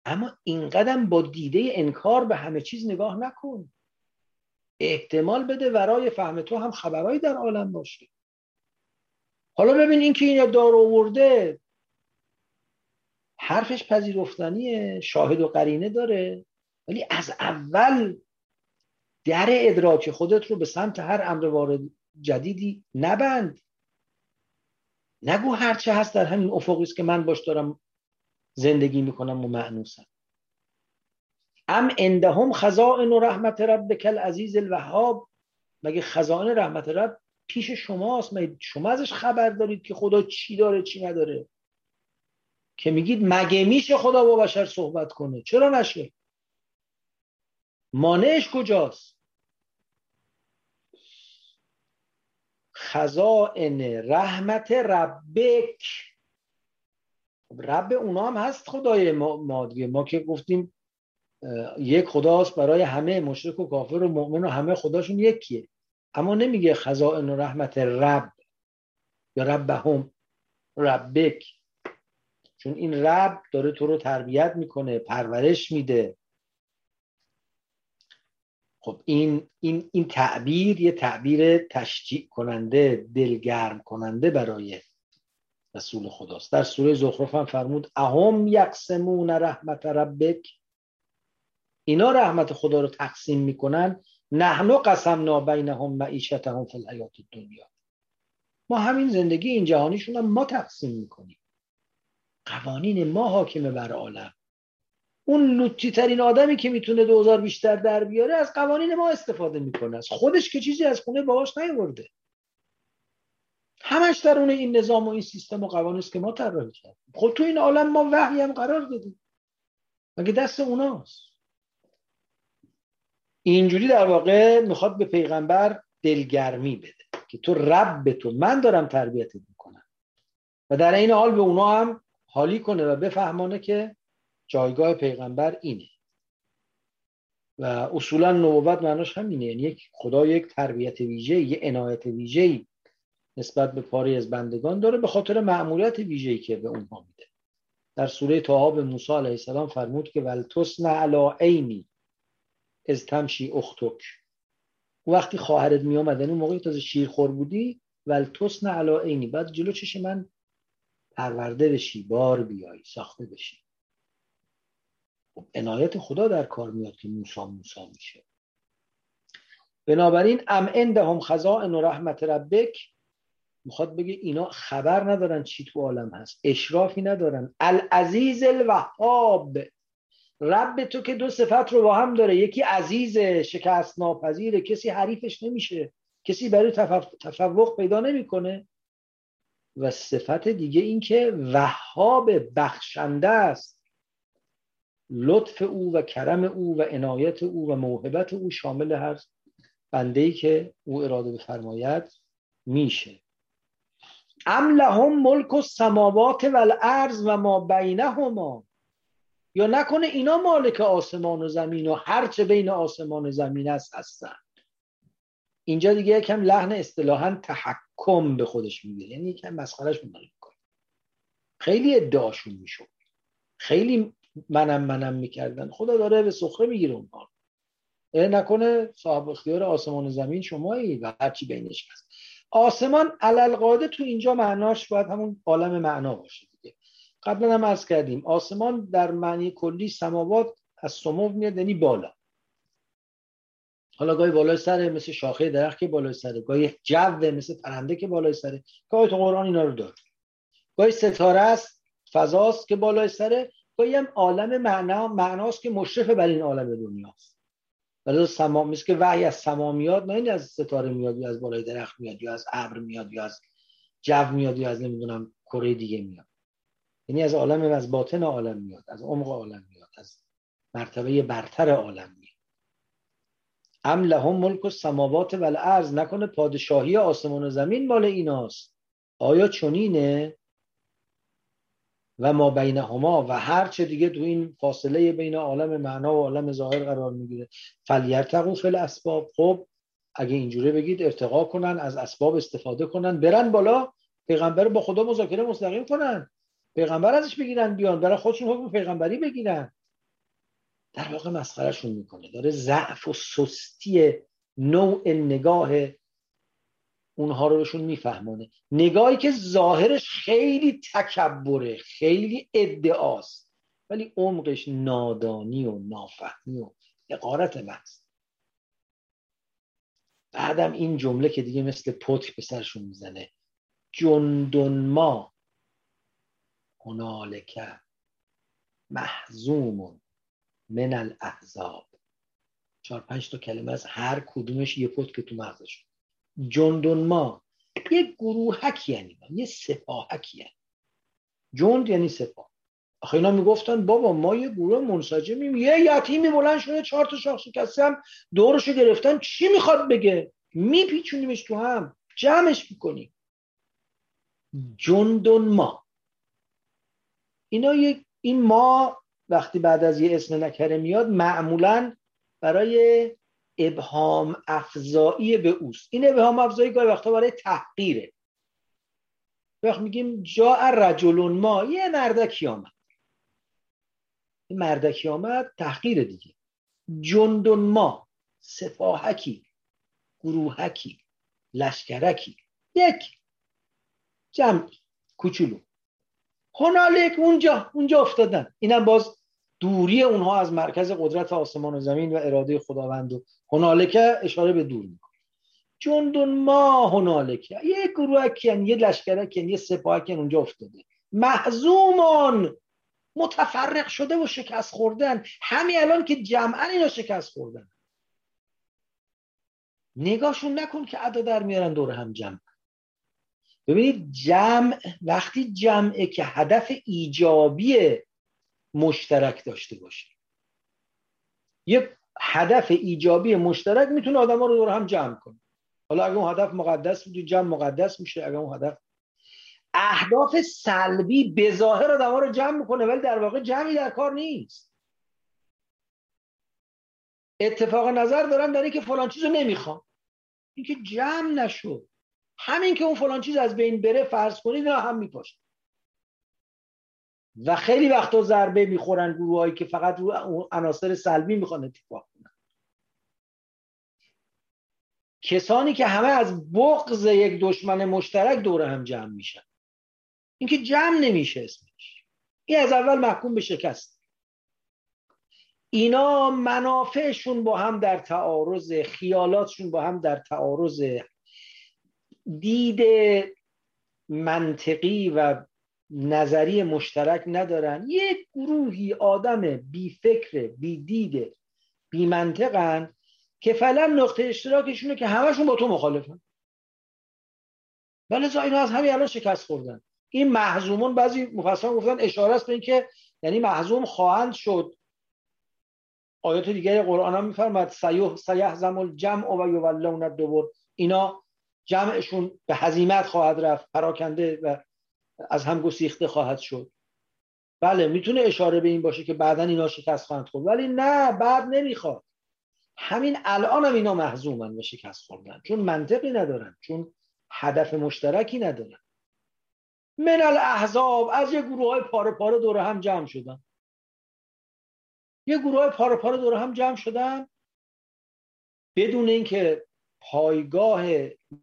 اما اینقدر با دیده انکار به همه چیز نگاه نکن. احتمال بده ورای فهم تو هم خبرهایی در عالم باشه. حالا ببین این که این دار آورده حرفش پذیرفتنیه شاهد و قرینه داره. ولی از اول در ادراک خودت رو به سمت هر امر وارد جدیدی نبند. نگو هرچه هست در همین افقی است که من باش دارم زندگی می‌کنم و معنوسم ام اندهم خزائن و رحمت رب کل عزیز الوهاب. مگه خزائن رحمت رب پیش شماست؟ شما ازش خبر دارید که خدا چی داره چی نداره؟ که میگید مگه میشه خدا با بشر صحبت کنه؟ چرا نشه؟ مانعش کجاست؟ خزائن رحمت ربک رب اونا هم هست خدای مادیه. ما که گفتیم یک خداست برای همه مشرک و کافر و مؤمن و همه خداشون یکیه. اما نمیگه خزائن و رحمت رب یا ربهم ربک. چون این رب داره تو رو تربیت می‌کنه پرورش میده. خب این این این تعبیر یه تعبیر تشجیع کننده دلگرم کننده برای رسول خداست. در سوره زخرف هم فرمود اهم یقسمون رحمت ربک؟ اینا رحمت خدا رو تقسیم می‌کنن. نحنو قسمنا بینهم معیشتهم فی الحیات دنیا ما همین زندگی این جهانیشون هم ما تقسیم می‌کنیم. قوانین ما حاکمه بر عالم. اون لوتی ترین آدمی که می‌تونه دوزار بیشتر در بیاره از قوانین ما استفاده می‌کنه. خودش که چیزی از خونه باهاش نیورده همش درون این نظام و این سیستم و قوانین که ما طراحی کردیم. خب تو این عالم ما وحی هم قرار دادیم. مگه دست اوناست؟ اینجوری در واقع می‌خواد به پیغمبر دلگرمی بده که تو رب تو من دارم تربیتت می‌کنم. و در این حال به اونا هم حالی کنه و بفهمانه که جایگاه پیغمبر اینه. و اصولا نبوت معناش همینه. یعنی یک خدا یک تربیت ویژه یک عنایت ویژه نسبت به پاری از بندگان داره به خاطر معمولیت ویژه‌ای که به اونها میده. در سوره طه به موسی علیه السلام فرمود که ولتسن علی عینی از تمشی اختک وقتی خواهرت می آمد اون موقعی تازه شیرخور بودی ولتسن علی عینی بعد جلو چش من پرورده بشی بار بیای ساخته بشی. خب عنایت خدا در کار میاد که موسی موسی میشه. بنابراین ام عندهم خزائن رحمت ربک می‌خواد بگه اینا خبر ندارن چی تو عالم هست. اشرافی ندارن. العزیز الوهاب. رب تو که دو صفت رو با هم داره. یکی عزیز شکست ناپذیره کسی حریفش نمیشه. کسی برای تفوق پیدا نمی‌کنه. و صفت دیگه این که وهاب بخشنده است. لطف او و کرم او و عنایت او و موهبت او شامل هر بنده ای که او اراده بفرماید میشه. ام لهم ملک السماوات والارض و ما بینهما. یا نکنه اینا مالک آسمان و زمین و هرچه بین آسمان و زمین است هستن. اینجا دیگه یکم لحن اصطلاحا تحکم به خودش می‌گیره یعنی یکم مسخرش می‌کنه. خیلی ادعاشون می‌شد. خیلی منم منم می‌کردن. خدا داره به سخره می‌گیره اونها. نکنه صاحب اختیار آسمان و زمین شمایی و هرچی بینش هست. آسمان علالقاده تو اینجا معناش باید همون عالم معنا باشه دیگه. قبلا هم عرض کردیم آسمان در معنی کلی سماوات از سمو میاد یعنی بالا. حالا گاهی بالای سره مثل شاخه درخت که بالای سره گاهی جو مثل پرنده که بالای سره گاهی تو قرآن اینا رو داره. گاهی ستاره است فضاست که بالای سره گاهی هم عالم معنا معناست که مشرف بر این عالم دنیاست. ولی سمام که وحی از سما میاد نه این از ستاره میاد یا از بالای درخت میاد یا از ابر میاد یا از جو میاد یا از نمی‌دونم کره دیگه میاد. یعنی از عالم از باطن عالم میاد از عمق عالم میاد از مرتبه برتر عالم میاد. ام لهم ملک السماوات والارض نکنه پادشاهی آسمان و زمین مال ایناست. آیا چنینه؟ و ما بینهما و هر چه دیگه تو این فاصله بین عالم معنا و عالم ظاهر قرار می‌گیره. فلیرتقو فل اسباب خب اگه اینجوری بگید ارتقا کنن از اسباب استفاده کنن برن بالا پیغمبر با خدا مذاکره مستقیم کنن. پیغمبر ازش بگیرن بیان برای خودشون حکم پیغمبری بگیرن. در واقع مسخرهشون می‌کنه. داره ضعف و سستی نوع نگاه اونها رو بهشون میفهمونه. نگاهی که ظاهرش خیلی تکبره خیلی ادعاست ولی عمقش نادانی و نافهمی و اقارت محض. بعدم این جمله که دیگه مثل پتک به سرشون می‌زنه جندن ما هنالک محزوم من الاحزاب. چهار پنج تا کلمه از هر کدومش یه پتک تو مغزشون. جندون ما یه گروهک یعنی یه سپاهک یعنی. جند یعنی سپاه. آخه اینا می‌گفتن بابا ما یه گروه منسجمیم یه یتیمی بلند شده چهار تا شاخ شکسته هم دورشو گرفتن. چی می‌خواد بگه؟ میپیچونیمش تو هم. جمعش می‌کنیم. جندون ما. اینا یک این ما وقتی بعد از یه اسم نکره میاد معمولا برای ابهام افزایی به اوست. این ابهام افزایی گاهی وقتا برای تحقیره. وقت میگیم جا رجلون ما یه مردکی آمد. این مردکی آمد تحقیر دیگه. جندون ما سفاهکی گروهکی لشکرکی. یک جمع کوچولو. هنالک اونجا اونجا افتادن. اینم باز دوری اونها از مرکز قدرت آسمان و زمین و اراده خداوند و هنالکه اشاره به دور می‌کنه. جندون ما هنالکه. یه گروهکن یه لشکرکن یه سپاهکن اونجا افتاده. محزومان متفرق شده و شکست خوردن. همین الان که جمعا اینا شکست خوردن. نگاهشون نکن که ادا در میارن دور هم جمع. ببینید جمع وقتی جمعه که هدف ایجابی مشترک داشته باشه. یه هدف ایجابی مشترک می‌تونه آدم ها رو دور هم جمع کنه. حالا اگه اون هدف مقدس بود جمع مقدس میشه. اگه اون هدف اهداف سلبی به ظاهر آدم ها رو جمع می‌کنه ولی در واقع جمعی در کار نیست. اتفاق نظر دارم در اینکه فلان چیز رو نمی‌خوام اینکه جمع نشد همین که اون فلان چیز از بین بره فرض کنید نه هم میپاشه و خیلی وقتا ضربه می‌خورن گروهایی که فقط رو عناصر سلبی می‌خوان اتفاق کنن کسانی که همه از بغض یک دشمن مشترک دور هم جمع میشن. اینکه جمع نمیشه اسمش. این از اول محکوم به شکست. اینا منافعشون با هم در تعارض خیالاتشون با هم در تعارض دید منطقی و نظری مشترک ندارن. یک گروهی آدم بی فکر بی دید بی منطقن که فعلا نقطه اشتراکشونه که همشون با تو مخالفن. ولی اینا از همین الان شکست خوردن. این محزومون بعضی مفسران گفتن اشاره است به اینکه یعنی محزوم خواهند شد. آیات دیگه قرآن هم میفرماد سیح سیحزم الجمع و یولون الدبر. اینا جمعشون به هزیمت خواهد رفت پراکنده و از هم گسیخته خواهد شد. بله می‌تونه اشاره به این باشه که بعدا اینا شکست خواهند خورد. ولی نه بعد نمی‌خواد. همین الان هم اینا محزومن و شکست خوردن. چون منطقی ندارن چون هدف مشترکی ندارن. من الاحزاب از یه گروه های پاره پاره دور هم جمع شدن. یه گروه های پاره پاره دور هم جمع شدن. بدون اینکه پایگاه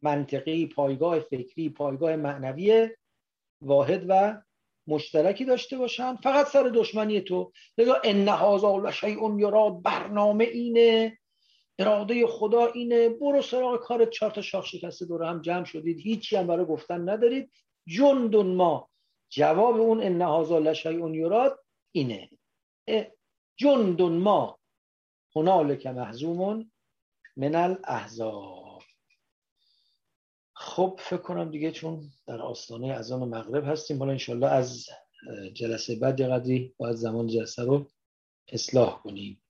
منطقی پایگاه فکری پایگاه معنوی واحد و مشترکی داشته باشن فقط سر دشمنی تو. نگاه ان هذا لشیء یراد برنامه اینه اراده خدا اینه. برو سراغ کار چهار تا شاخ شکسته دور هم جمع شدید. هیچی هم برای گفتن ندارید. جندون ما. جواب اون ان هذا لشیء یراد اینه. جندون ما. هنالک محزومون من الاحزاب. خب فکر کنم دیگه چون در آستانه اذان مغرب هستیم حالا انشالله از جلسه بعد قدری باید زمان جلسه رو اصلاح کنیم.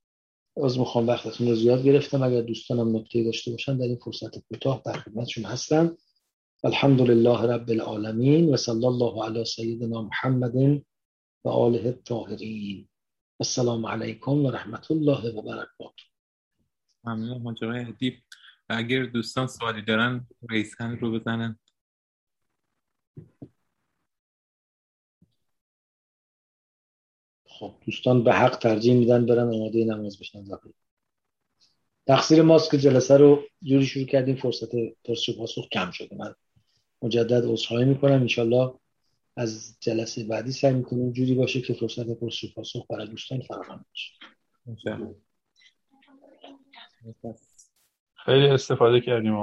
از می‌خوام وقتتون رو زیاد گرفتم. اگر دوستانم نکته داشته باشن در این فرصت کوتاه در خدمتشون هستم. الحمد لله رب العالمین و صلی الله علی سیدنا محمد و آله الطاهرین. السلام علیکم و رحمت الله و برکاته. ممنون اگر دوستان سوالی دارن ریسن رو بزنن. خب دوستان به حق ترجیح میدن برن آماده نماز بشن. زبری تقصیر ماست که جلسه رو جوری شروع کردیم فرصت پرس پاسخ کم شده. من مجدد عذرخواهی می‌کنم. انشالله از جلسه بعدی سعی می‌کنیم جوری باشه که فرصت پرس پاسخ برای دوستان فراهم بشه خیلی استفاده کردیم